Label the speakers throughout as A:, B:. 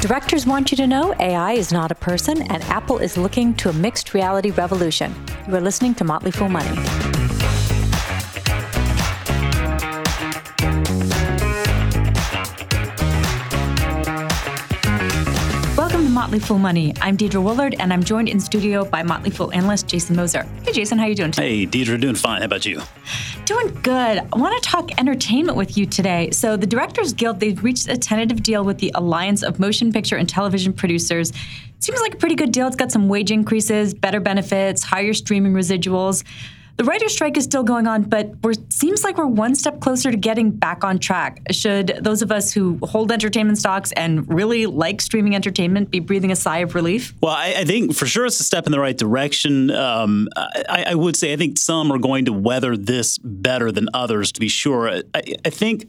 A: Directors want you to know AI is not a person, and Apple is looking to a mixed reality revolution. You are listening to Motley Fool Money. Motley Fool Money. I'm Deidre Woollard, and I'm joined in studio by Motley Fool analyst Jason Moser. Hey, Jason, how you doing today?
B: Hey, Deidre, doing fine. How about you?
A: Doing good. I want to talk entertainment with you today. So, the Directors Guild they've reached a tentative deal with the Alliance of Motion Picture and Television Producers. Seems like a pretty good deal. It's got some wage increases, better benefits, higher streaming residuals. The writer's strike is still going on, but it seems like we're one step closer to getting back on track. Should those of us who hold entertainment stocks and really like streaming entertainment be breathing a sigh of relief?
B: Well, I, I think for sure it's a step in the right direction. Um, I, I, would say I think some are going to weather this better than others, to be sure. I, I think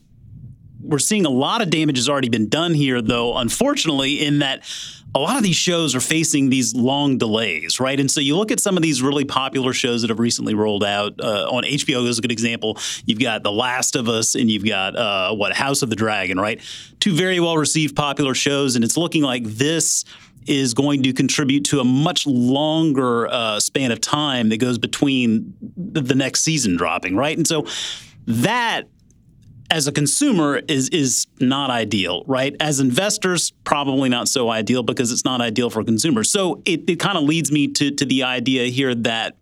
B: we're seeing a lot of damage has already been done here, though, unfortunately, in that a lot of these shows are facing these long delays, right? And so you look at some of these really popular shows that have recently rolled out uh, on HBO is a good example. You've got The Last of Us and you've got uh, what House of the Dragon, right? Two very well received popular shows, and it's looking like this is going to contribute to a much longer uh, span of time that goes between the next season dropping, right? And so that as a consumer is is not ideal, right? As investors, probably not so ideal because it's not ideal for consumers. So it, it kind of leads me to, to the idea here that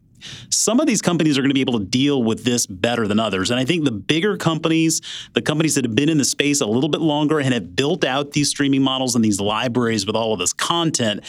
B: some of these companies are going to be able to deal with this better than others. And I think the bigger companies, the companies that have been in the space a little bit longer and have built out these streaming models and these libraries with all of this content,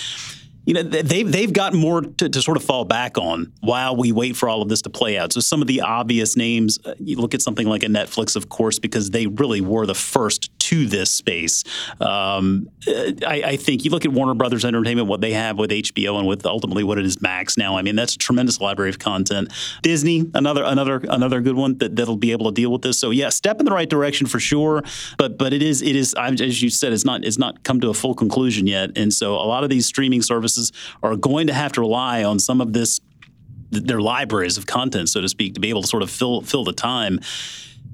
B: you know, they've they've got more to, to, sort of fall back on while we wait for all of this to play out. So some of the obvious names, uh, you look at something like a Netflix, of course, because they really were the first to this space. Um, uh, I, I, think you look at Warner Brothers Entertainment, what they have with HBO and with ultimately what it is Max now. I mean, that's a tremendous library of content. Disney, another another another good one that, that'll be able to deal with this. So yeah, step in the right direction for sure. But but it is it is as you said, it's not it's not come to a full conclusion yet. And so a lot of these streaming services are going to have to rely on some of this their libraries of content, so to speak, to be able to sort of fill fill the time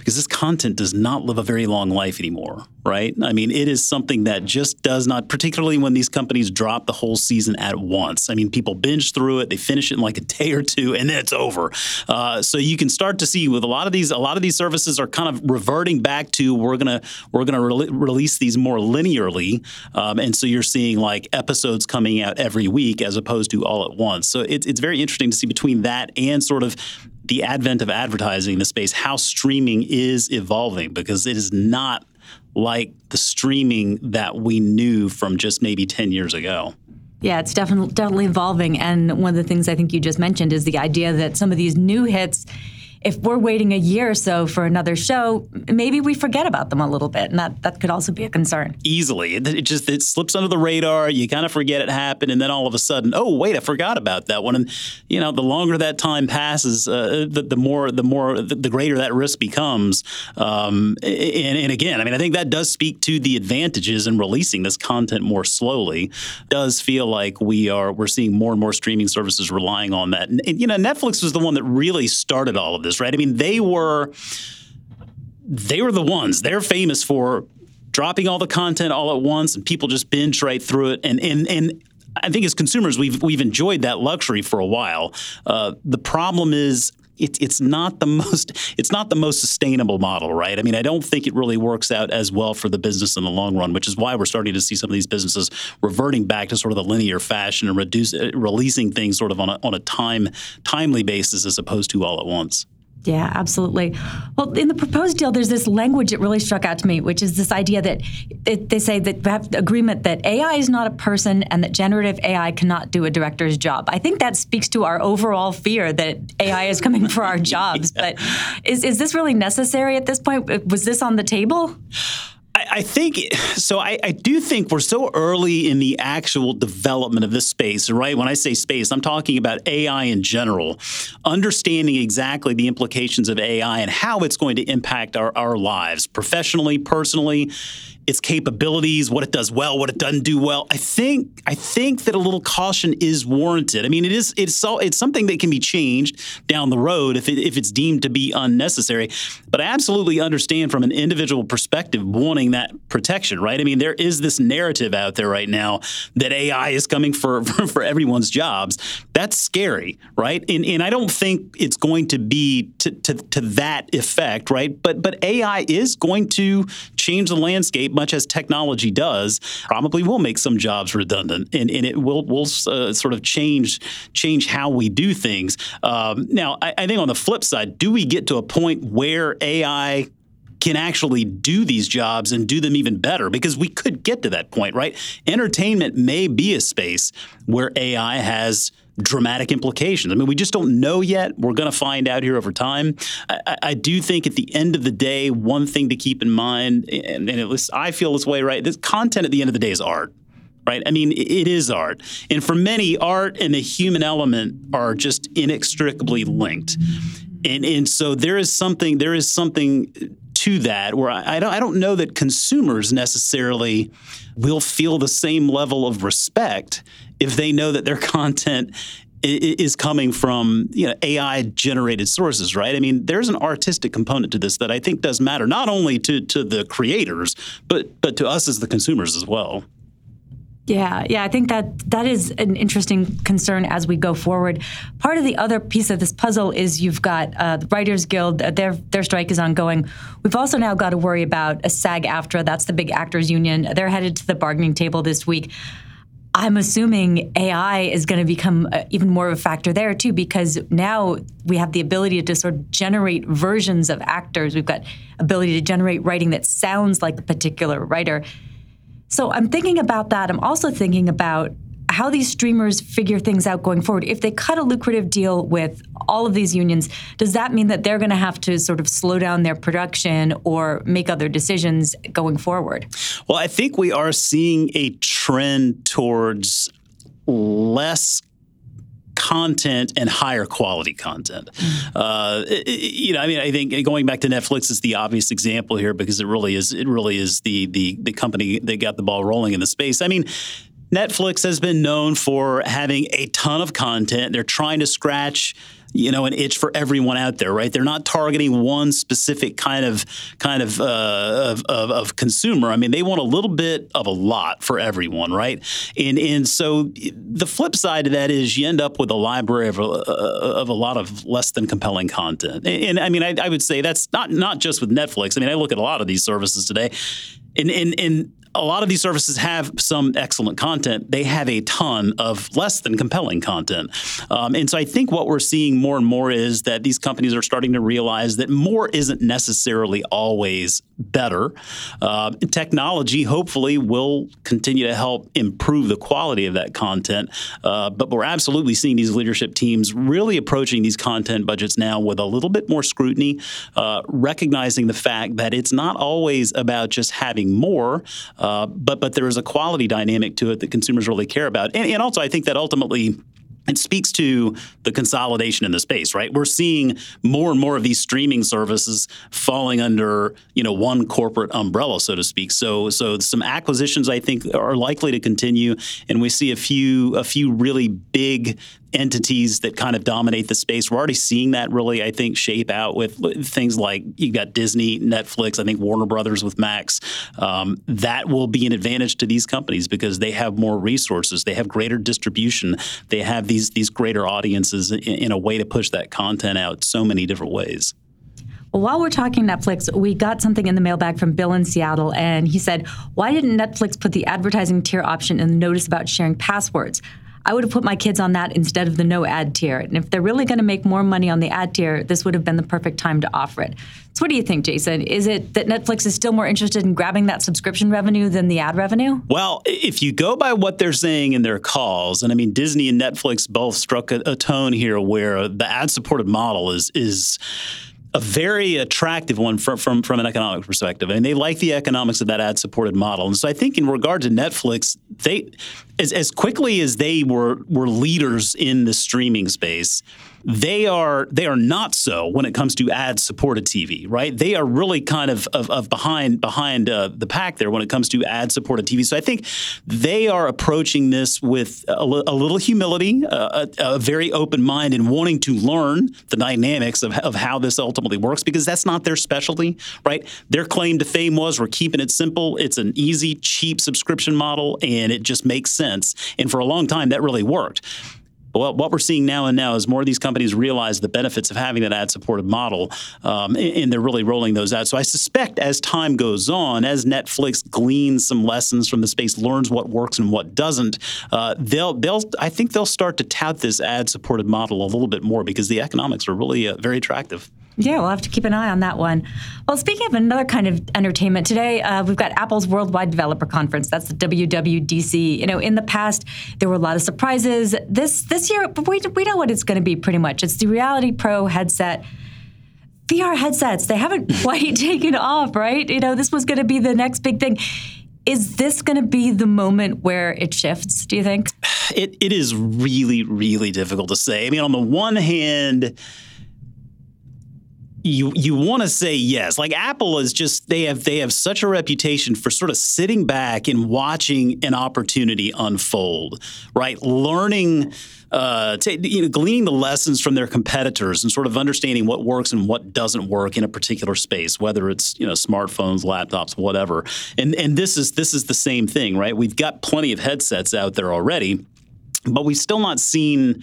B: because this content does not live a very long life anymore, right? I mean, it is something that just does not, particularly when these companies drop the whole season at once. I mean, people binge through it, they finish it in like a day or two, and then it's over. Uh, so you can start to see with a lot of these, a lot of these services are kind of reverting back to we're gonna we're gonna re- release these more linearly, um, and so you're seeing like episodes coming out every week as opposed to all at once. So it's it's very interesting to see between that and sort of the advent of advertising in the space, how streaming is evolving because it is not like the streaming that we knew from just maybe 10 years ago.
A: Yeah, it's definitely definitely evolving and one of the things I think you just mentioned is the idea that some of these new hits if we're waiting a year or so for another show, maybe we forget about them a little bit, and that, that could also be a concern.
B: Easily, it, just it slips under the radar. You kind of forget it happened, and then all of a sudden, oh wait, I forgot about that one. And you know, the longer that time passes, uh, the, the, more the more the, the, greater that risk becomes. Um, and, and, again, I mean, I think that does speak to the advantages in releasing this content more slowly. It does feel like we are we're seeing more and more streaming services relying on that. And, and you know, Netflix was the one that really started all of this right? I mean, they were they were the ones. They're famous for dropping all the content all at once, and people just binge right through it. And and and I think as consumers, we've we've enjoyed that luxury for a while. Uh, the problem is it, it's not the most it's not the most sustainable model, right? I mean, I don't think it really works out as well for the business in the long run, which is why we're starting to see some of these businesses reverting back to sort of the linear fashion and reduce, releasing things sort of on a, on a time timely basis as opposed to all at once.
A: Yeah, absolutely. Well, in the proposed deal, there's this language that really struck out to me, which is this idea that it, they say that we have agreement that AI is not a person and that generative AI cannot do a director's job. I think that speaks to our overall fear that AI is coming for our jobs. yeah. But is, is this really necessary at this point? Was this on the table?
B: I, think so. I, I, do think we're so early in the actual development of this space, right? When I say space, I'm talking about AI in general, understanding exactly the implications of AI and how it's going to impact our, our lives professionally, personally. Its capabilities, what it does well, what it doesn't do well. I think I think that a little caution is warranted. I mean, it is it's so, it's something that can be changed down the road if it, if it's deemed to be unnecessary. But I absolutely understand from an individual perspective wanting that protection, right? I mean, there is this narrative out there right now that AI is coming for for, for everyone's jobs. That's scary, right? And, and I don't think it's going to be to, to, to that effect, right? But but AI is going to change the landscape much as technology does. Probably will make some jobs redundant, and, and it will will uh, sort of change change how we do things. Um, now, I, I think on the flip side, do we get to a point where AI can actually do these jobs and do them even better because we could get to that point, right? Entertainment may be a space where AI has dramatic implications. I mean, we just don't know yet. We're going to find out here over time. I, I, do think at the end of the day, one thing to keep in mind, and, and at least I feel this way, right? This content at the end of the day is art right? I mean, it is art. And for many, art and the human element are just inextricably linked. And, and so there is something there is something to that where I, I, don't, I don't know that consumers necessarily will feel the same level of respect if they know that their content is coming from you know AI generated sources, right? I mean, there's an artistic component to this that I think does matter not only to to the creators, but but to us as the consumers as well.
A: Yeah, yeah, I think that that is an interesting concern as we go forward. Part of the other piece of this puzzle is you've got uh, the Writers Guild; uh, their their strike is ongoing. We've also now got to worry about a SAG-AFTRA. That's the big actors union. They're headed to the bargaining table this week. I'm assuming AI is going to become uh, even more of a factor there too, because now we have the ability to sort of generate versions of actors. We've got ability to generate writing that sounds like a particular writer so I'm thinking about that. I'm also thinking about how these streamers figure things out going forward. If they cut a lucrative deal with all of these unions, does that mean that they're going to have to sort of slow down their production or make other decisions going forward?
B: Well, I think we are seeing a trend towards less content and higher quality content. Mm. Uh, you know, I mean, I think going back to Netflix is the obvious example here because it really is. It really is the the the company that got the ball rolling in the space. I mean. Netflix has been known for having a ton of content. They're trying to scratch you know an itch for everyone out there, right? They're not targeting one specific kind of kind of, uh, of, of, of consumer. I mean, they want a little bit of a lot for everyone, right? And and so the flip side of that is you end up with a library of a, uh, of a lot of less than compelling content. And, and I mean, I, I would say that's not not just with Netflix. I mean, I look at a lot of these services today. And, and, and a lot of these services have some excellent content. They have a ton of less than compelling content. Um, and so I think what we're seeing more and more is that these companies are starting to realize that more isn't necessarily always better. Uh, technology, hopefully, will continue to help improve the quality of that content. Uh, but we're absolutely seeing these leadership teams really approaching these content budgets now with a little bit more scrutiny, uh, recognizing the fact that it's not always about just having more. Uh, but but there is a quality dynamic to it that consumers really care about, and, and also I think that ultimately it speaks to the consolidation in the space, right? We're seeing more and more of these streaming services falling under, you know, one corporate umbrella, so to speak. So, so some acquisitions I think are likely to continue, and we see a few a few really big entities that kind of dominate the space. We're already seeing that really, I think, shape out with things like you've got Disney, Netflix, I think Warner Brothers with Max. Um, that will be an advantage to these companies because they have more resources, they have greater distribution, they have these these greater audiences in, in a way to push that content out so many different ways.
A: While we're talking Netflix, we got something in the mailbag from Bill in Seattle, and he said, Why didn't Netflix put the advertising tier option in the notice about sharing passwords? I would have put my kids on that instead of the no ad tier. And if they're really going to make more money on the ad tier, this would have been the perfect time to offer it. So, what do you think, Jason? Is it that Netflix is still more interested in grabbing that subscription revenue than the ad revenue?
B: Well, if you go by what they're saying in their calls, and I mean, Disney and Netflix both struck a, a tone here where the ad supported model is is a very attractive one from, from, from an economic perspective. I and mean, they like the economics of that ad supported model. And so I think in regard to Netflix, they as, as quickly as they were were leaders in the streaming space, they are they are not so when it comes to ad supported TV, right? They are really kind of of, of behind behind uh, the pack there when it comes to ad supported TV. So I think they are approaching this with a, little humility, a, a, very open mind, and wanting to learn the dynamics of, of how this ultimately works because that's not their specialty, right? Their claim to fame was we're keeping it simple. It's an easy, cheap subscription model, and it just makes sense. And for a long time, that really worked. Well, what we're seeing now and now is more of these companies realize the benefits of having that ad supported model, um, and, they're really rolling those out. So I suspect as time goes on, as Netflix gleans some lessons from the space, learns what works and what doesn't, uh, they'll they'll I think they'll start to tout this ad supported model a little bit more because the economics are really uh, very attractive.
A: Yeah, we'll have to keep an eye on that one. Well, speaking of another kind of entertainment, today uh, we've got Apple's Worldwide Developer Conference. That's the WWDC. You know, in the past there were a lot of surprises. This this year, we we know what it's going to be pretty much. It's the Reality Pro headset. VR headsets, they haven't quite taken off, right? You know, this was going to be the next big thing. Is this going to be the moment where it shifts, do you think?
B: It, it is really, really difficult to say. I mean, on the one hand, you you want to say yes. Like Apple is just they have they have such a reputation for sort of sitting back and watching an opportunity unfold, right? Learning uh, to, you know, gleaning the lessons from their competitors and sort of understanding what works and what doesn't work in a particular space, whether it's you know smartphones, laptops, whatever. And and this is this is the same thing, right? We've got plenty of headsets out there already but we've still not seen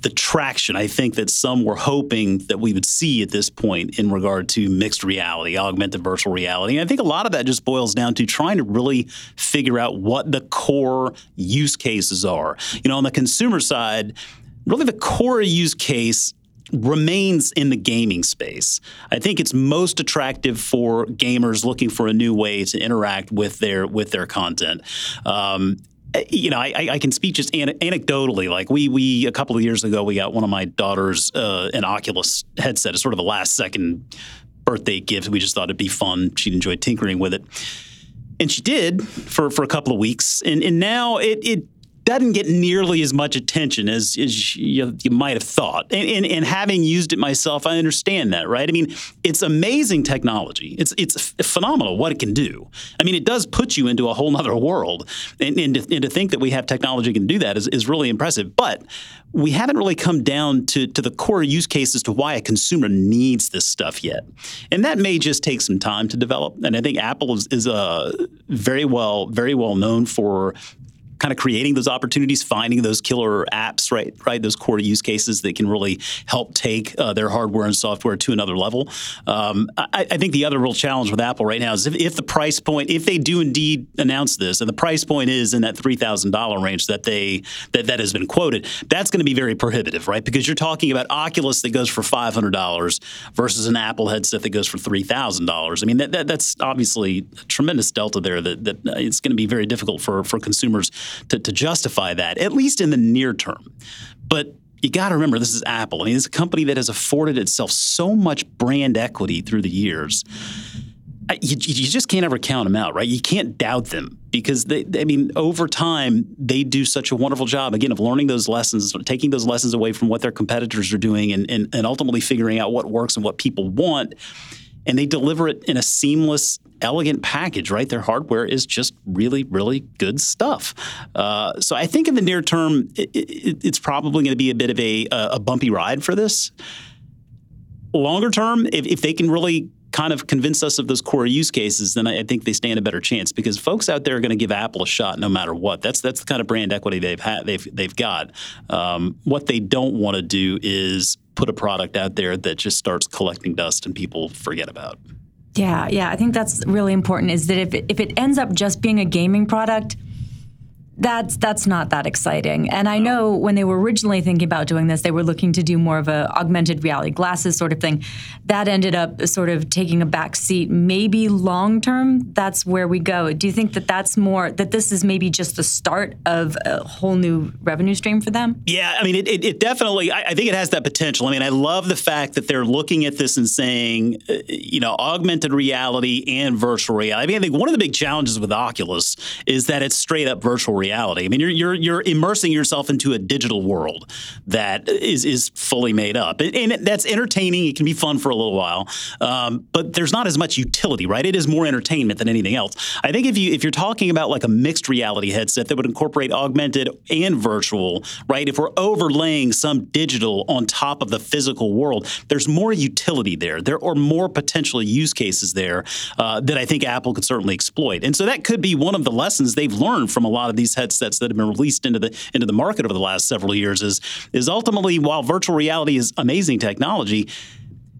B: the traction I think that some were hoping that we would see at this point in regard to mixed reality, augmented virtual reality. And I think a lot of that just boils down to trying to really figure out what the core use cases are. You know, on the consumer side, really the core use case remains in the gaming space. I think it's most attractive for gamers looking for a new way to interact with their with their content. Um, you know, I, I, can speak just anecdotally. Like we, we a couple of years ago, we got one of my daughters uh, an Oculus headset. It's sort of a last second birthday gift. We just thought it'd be fun. She'd enjoy tinkering with it, and she did for for a couple of weeks. And and now it it doesn't get nearly as much attention as, as you, you, might have thought. And, and, and, having used it myself, I understand that, right? I mean, it's amazing technology. It's it's phenomenal what it can do. I mean, it does put you into a whole other world. And, and, to, and to think that we have technology can do that is, is really impressive. But we haven't really come down to, to the core use case as to why a consumer needs this stuff yet. And that may just take some time to develop. And I think Apple is, is uh, very well very well known for kind of creating those opportunities, finding those killer apps, right? Right, those core use cases that can really help take uh, their hardware and software to another level. Um, I, I, think the other real challenge with Apple right now is if, if, the price point, if they do indeed announce this, and the price point is in that three thousand dollar range that they that that has been quoted, that's going to be very prohibitive, right? Because you're talking about Oculus that goes for five hundred dollars versus an Apple headset that goes for three thousand dollars. I mean, that, that, that's obviously a tremendous delta there. That, that it's going to be very difficult for for consumers to, to justify that, at least in the near term. But you got to remember this is Apple. I mean, it's a company that has afforded itself so much brand equity through the years. You, you, just can't ever count them out, right? You can't doubt them because they, I mean, over time, they do such a wonderful job, again, of learning those lessons, taking those lessons away from what their competitors are doing, and, and, and ultimately figuring out what works and what people want and they deliver it in a seamless, elegant package, right? Their hardware is just really, really good stuff. Uh, so I think in the near term, it, it, it's probably going to be a bit of a, a, bumpy ride for this. Longer term, if, if they can really kind of convince us of those core use cases, then I, think they stand a better chance because folks out there are going to give Apple a shot no matter what. That's that's the kind of brand equity they've had they've they've got. Um, what they don't want to do is put a product out there that just starts collecting dust and people forget about.
A: Yeah, yeah, I think that's really important. Is that if it, if it ends up just being a gaming product that's that's not that exciting. And I know when they were originally thinking about doing this, they were looking to do more of a augmented reality glasses sort of thing. That ended up sort of taking a back seat. Maybe long term, that's where we go. Do you think that that's more that this is maybe just the start of a whole new revenue stream for them?
B: Yeah, I mean, it, it, it definitely. I, I, think it has that potential. I mean, I love the fact that they're looking at this and saying, uh, you know, augmented reality and virtual reality. I mean, I think one of the big challenges with Oculus is that it's straight up virtual reality reality. I mean, you're you're you're immersing yourself into a digital world that is is fully made up, and, that's entertaining. It can be fun for a little while, um, but there's not as much utility, right? It is more entertainment than anything else. I think if you if you're talking about like a mixed reality headset that would incorporate augmented and virtual, right? If we're overlaying some digital on top of the physical world, there's more utility there. There are more potential use cases there uh, that I think Apple could certainly exploit, and so that could be one of the lessons they've learned from a lot of these headsets that have been released into the into the market over the last several years. Is is ultimately while virtual reality is amazing technology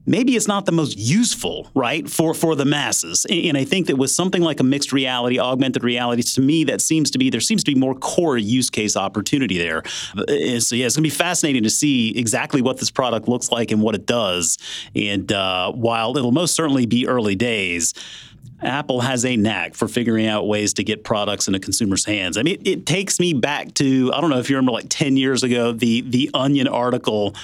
B: maybe it's not the most useful, right, for for the masses. And I think that with something like a mixed reality, augmented reality, to me, that seems to be there seems to be more core use case opportunity there. Uh, so yeah, it's going to be fascinating to see exactly what this product looks like and what it does. And uh, while it'll most certainly be early days. Apple has a knack for figuring out ways to get products into consumers' hands. I mean, it, it, takes me back to I don't know if you remember like ten years ago the the Onion article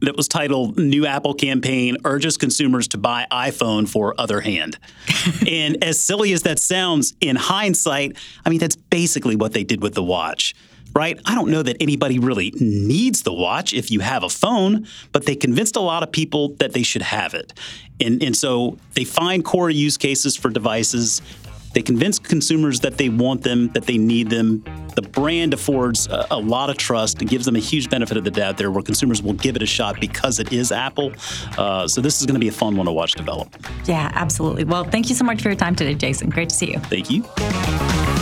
B: that was titled New Apple Campaign Urges Consumers to Buy iPhone for Other Hand. and as silly as that sounds, in hindsight, I mean, that's basically what they did with the watch. Right? I don't know that anybody really needs the watch if you have a phone, but they convinced a lot of people that they should have it. And, and so they find core use cases for devices. They convince consumers that they want them, that they need them. The brand affords a, a lot of trust and gives them a huge benefit of the doubt there where consumers will give it a shot because it is Apple. Uh, so this is going to be a fun one to watch develop.
A: Yeah, absolutely. Well, thank you so much for your time today, Jason. Great to see you.
B: Thank you.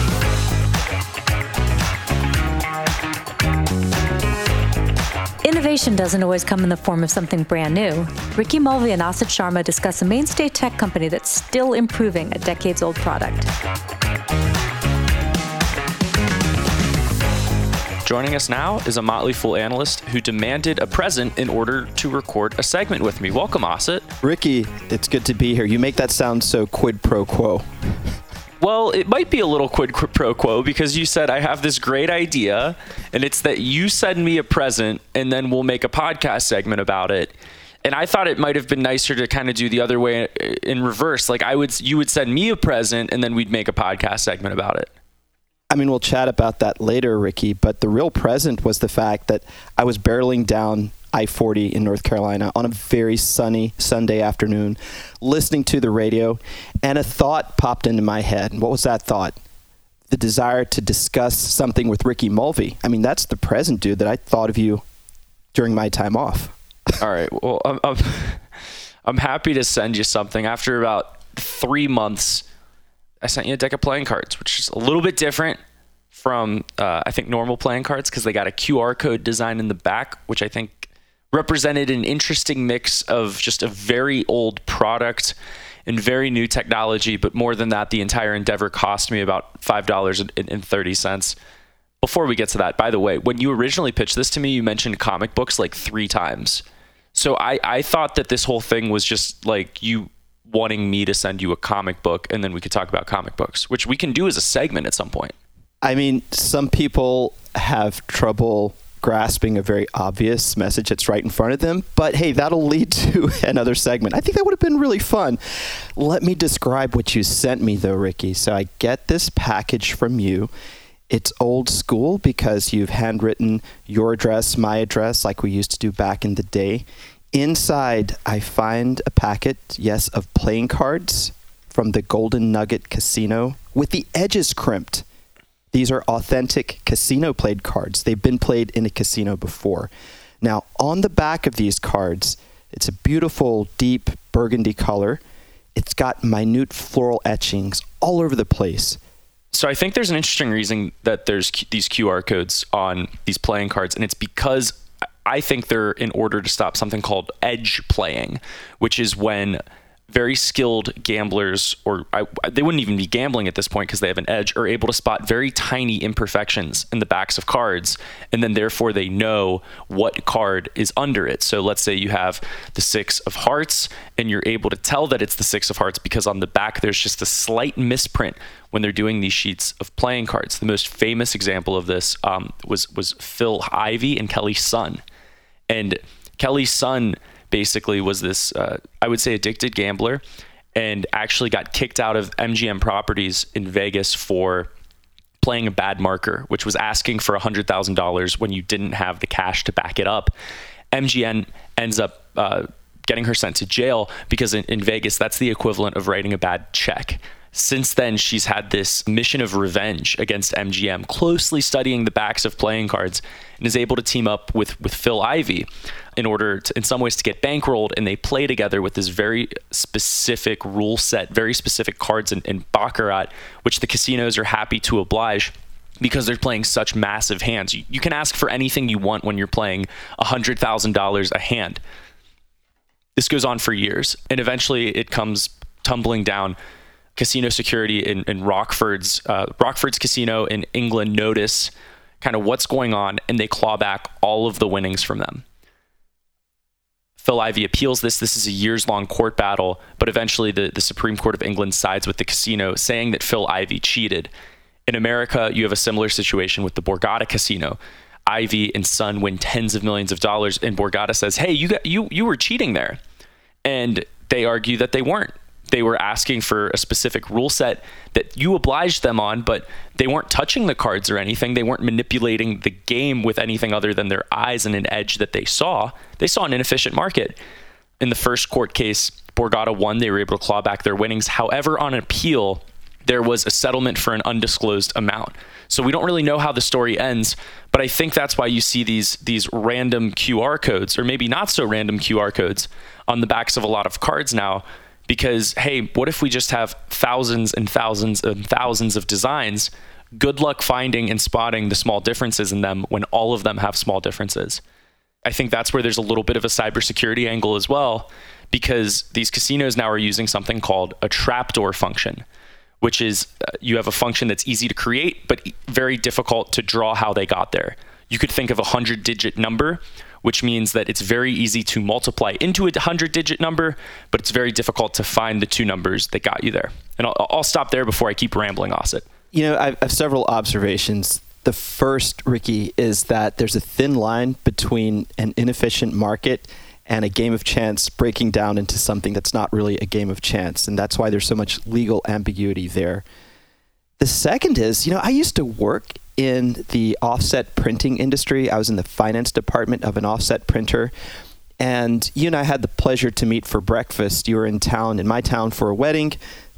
A: Innovation doesn't always come in the form of something brand new. Ricky Mulvey and Asit Sharma discuss a mainstay tech company that's still improving a decades old product.
C: Joining us now is a Motley Fool analyst who demanded a present in order to record a segment with me. Welcome, Asit.
D: Ricky, it's good to be here. You make that sound so quid pro quo.
C: Well, it might be a little quid pro quo because you said I have this great idea, and it's that you send me a present, and then we'll make a podcast segment about it. And I thought it might have been nicer to kind of do the other way uh, in reverse. Like I would, you would send me a present, and then we'd make a podcast segment about it.
D: I mean, we'll chat about that later, Ricky. But the real present was the fact that I was barreling down I 40 in North Carolina on a very sunny Sunday afternoon, listening to the radio, and a thought popped into my head. What was that thought? The desire to discuss something with Ricky Mulvey. I mean, that's the present dude that I thought of you during my time off.
C: All right. Well, I'm, I'm, I'm happy to send you something. After about three months, I sent you a deck of playing cards, which is a little bit different from uh, I think normal playing cards because they got a QR code design in the back, which I think represented an interesting mix of just a very old product and very new technology. But more than that, the entire endeavor cost me about $5.30. Before we get to that, by the way, when you originally pitched this to me, you mentioned comic books like three times. So I, I thought that this whole thing was just like you wanting me to send you a comic book and then we could talk about comic books, which we can do as a segment at some point.
D: I mean, some people have trouble grasping a very obvious message that's right in front of them. But hey, that'll lead to another segment. I think that would have been really fun. Let me describe what you sent me, though, Ricky. So I get this package from you. It's old school because you've handwritten your address, my address, like we used to do back in the day. Inside, I find a packet, yes, of playing cards from the Golden Nugget Casino with the edges crimped. These are authentic casino played cards. They've been played in a casino before. Now, on the back of these cards, it's a beautiful, deep burgundy color. It's got minute floral etchings all over the place.
C: So I think there's an interesting reason that there's these QR codes on these playing cards, and it's because I think they're in order to stop something called edge playing, which is when very skilled gamblers, or I, they wouldn't even be gambling at this point because they have an edge, are able to spot very tiny imperfections in the backs of cards, and then therefore they know what card is under it. So let's say you have the six of hearts, and you're able to tell that it's the six of hearts because on the back there's just a slight misprint when they're doing these sheets of playing cards. The most famous example of this um, was was Phil Ivey and Kelly Sun, and Kelly Sun basically was this, uh, I would say, addicted gambler and actually got kicked out of MGM properties in Vegas for playing a bad marker, which was asking for $100,000 when you didn't have the cash to back it up. MGM ends up uh, getting her sent to jail because in, in Vegas, that's the equivalent of writing a bad check. Since then, she's had this mission of revenge against MGM, closely studying the backs of playing cards, and is able to team up with, with Phil Ivey in order to, in some ways, to get bankrolled. And they play together with this very specific rule set, very specific cards in, in Baccarat, which the casinos are happy to oblige because they're playing such massive hands. You, you can ask for anything you want when you're playing $100,000 a hand. This goes on for years, and eventually it comes tumbling down casino security in, in Crockfords uh, Crockfords casino in England notice kind of what's going on, and they claw back all of the winnings from them. Phil Ivey appeals this. This is a years long court battle, but eventually the, the Supreme Court of England sides with the casino, saying that Phil Ivey cheated. In America, you have a similar situation with the Borgata Casino. Ivey and Sun win tens of millions of dollars, and Borgata says, "Hey, you got you you were cheating there," and they argue that they weren't they were asking for a specific rule set that you obliged them on, but they weren't touching the cards or anything. They weren't manipulating the game with anything other than their eyes and an edge that they saw. They saw an inefficient market. In the first court case, Borgata won. They were able to claw back their winnings. However, on appeal, there was a settlement for an undisclosed amount. So we don't really know how the story ends, but I think that's why you see these these random QR codes or maybe not so random QR codes on the backs of a lot of cards now because hey what if we just have thousands and thousands and thousands of designs? Good luck finding and spotting the small differences in them when all of them have small differences. I think that's where there's a little bit of a cybersecurity angle as well because these casinos now are using something called a trapdoor function which is uh, you have a function that's easy to create but very difficult to draw how they got there. You could think of a 100 digit number which means that it's very easy to multiply into a 100 digit number, but it's very difficult to find the two numbers that got you there. And I'll, I'll stop there before I keep rambling, Asit.
D: You know, I have several observations. The first, Ricky, is that there's a thin line between an inefficient market and a game of chance breaking down into something that's not really a game of chance. And that's why there's so much legal ambiguity there. The second is, you know, I used to work in the offset printing industry. I was in the finance department of an offset printer. And you and I had the pleasure to meet for breakfast. You were in town, in my town, for a wedding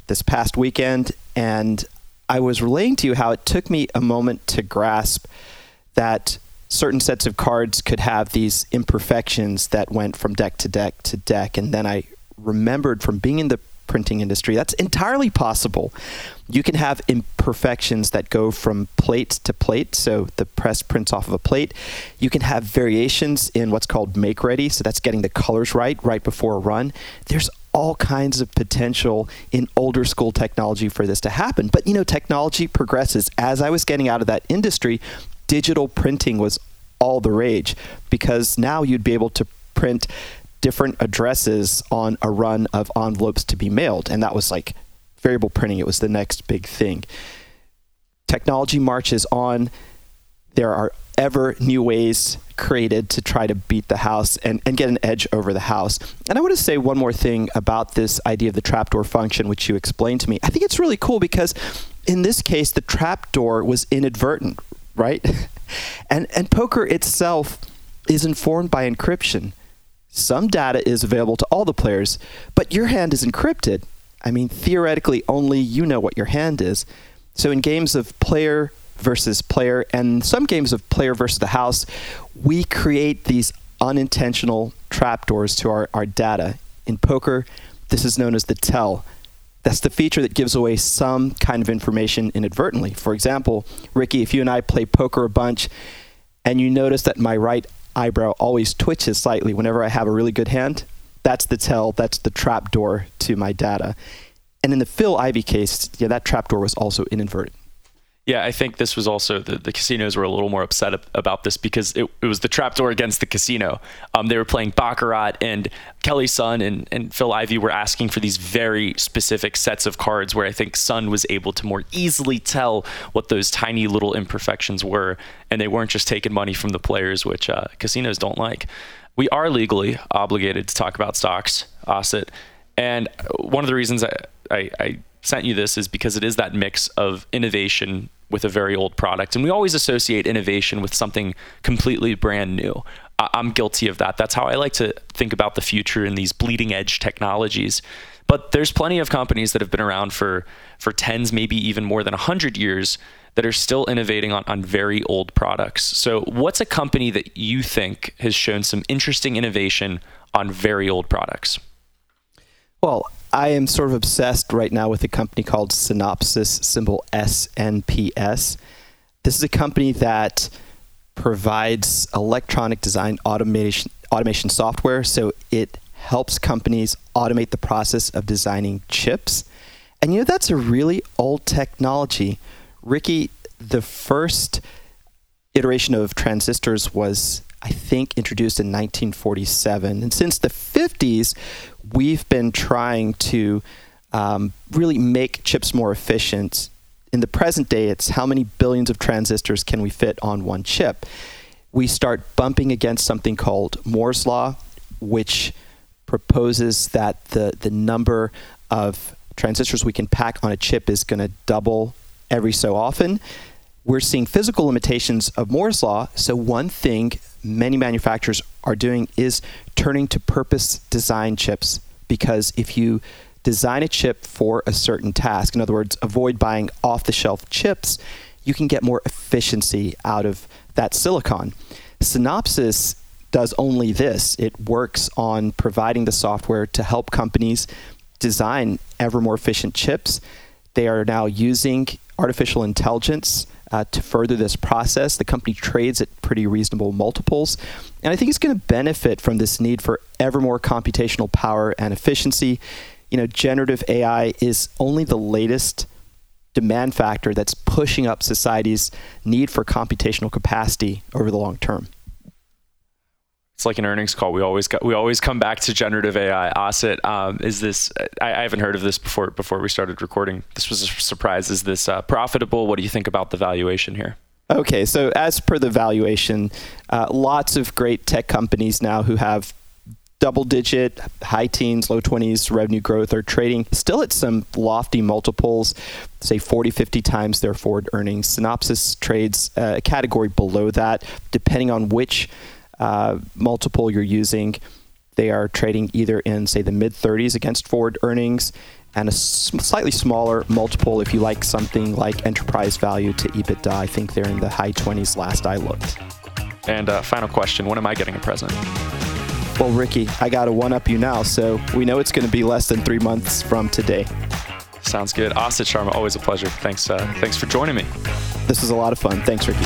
D: this past weekend. And I was relaying to you how it took me a moment to grasp that certain sets of cards could have these imperfections that went from deck to deck to deck. And then I remembered from being in the printing industry. That's entirely possible. You can have imperfections that go from plate to plate, so the press prints off of a plate. You can have variations in what's called make ready, so that's getting the colors right right before a run. There's all kinds of potential in older school technology for this to happen. But you know, technology progresses. As I was getting out of that industry, digital printing was all the rage because now you'd be able to print different addresses on a run of envelopes to be mailed. And that was like variable printing, it was the next big thing. Technology marches on. There are ever new ways created to try to beat the house and, and get an edge over the house. And I want to say one more thing about this idea of the trapdoor function, which you explained to me. I think it's really cool because in this case, the trapdoor was inadvertent, right? and, and poker itself is informed by encryption. Some data is available to all the players, but your hand is encrypted. I mean, theoretically, only you know what your hand is. So in games of player versus player, and some games of player versus the house, we create these unintentional trapdoors to our, our data. In poker, this is known as the tell. That's the feature that gives away some kind of information inadvertently. For example, Ricky, if you and I play poker a bunch and you notice that my right eyebrow always twitches slightly whenever I have a really good hand. That's the tell, that's the trap door to my data. And in the Phil Ivey case, yeah, that trap door was also inadvertent.
C: Yeah, I think this was also the, the casinos were a little more upset about this because it, it was the trapdoor against the casino. Um, they were playing Baccarat, and Kelly Sun and, and Phil Ivey were asking for these very specific sets of cards where I think Sun was able to more easily tell what those tiny little imperfections were, and they weren't just taking money from the players, which uh, casinos don't like. We are legally obligated to talk about stocks, Asit, and one of the reasons I, I, I sent you this is because it is that mix of innovation with a very old product. And we always associate innovation with something completely brand new. I'm guilty of that. That's how I like to think about the future in these bleeding edge technologies. But there's plenty of companies that have been around for for tens, maybe even more than 100 years that are still innovating on, on very old products. So, what's a company that you think has shown some interesting innovation on very old products?
D: Well, I am sort of obsessed right now with a company called Synopsys, symbol SNPS. This is a company that provides electronic design automation automation software so it helps companies automate the process of designing chips. And you know that's a really old technology. Ricky, the first iteration of transistors was I think introduced in 1947. And since the 50s, we've been trying to um, really make chips more efficient. In the present day, it's how many billions of transistors can we fit on one chip? We start bumping against something called Moore's Law, which proposes that the, the number of transistors we can pack on a chip is going to double every so often. We're seeing physical limitations of Moore's Law, so one thing many manufacturers are doing is turning to purpose design chips because if you design a chip for a certain task, in other words, avoid buying off the shelf chips, you can get more efficiency out of that silicon. Synopsys does only this it works on providing the software to help companies design ever more efficient chips. They are now using artificial intelligence uh, to further this process. The company trades at pretty reasonable multiples. And I think it's going to benefit from this need for ever more computational power and efficiency. You know, generative AI is only the latest demand factor that's pushing up society's need for computational capacity over the long term
C: it's like an earnings call. We always got, we always come back to generative AI. Asit, um, is this? I, I, haven't heard of this before. Before we started recording, this was a surprise. Is this uh, profitable? What do you think about the valuation here?
D: Okay, so as per the valuation, uh, lots of great tech companies now who have double digit, high teens, low 20s revenue growth are trading still at some lofty multiples, say 40, 50 times their forward earnings. Synopsys trades uh, a category below that, depending on which uh, multiple you're using, they are trading either in, say, the mid 30s against forward earnings and a slightly smaller multiple if you like something like enterprise value to EBITDA. I think they're in the high 20s last I looked.
C: And uh, final question when am I getting a present?
D: Well, Ricky, I got to one up you now, so we know it's going to be less than three months from today.
C: Sounds good. Asit Sharma, always a pleasure. Thanks, uh, thanks for joining me.
D: This was a lot of fun. Thanks, Ricky.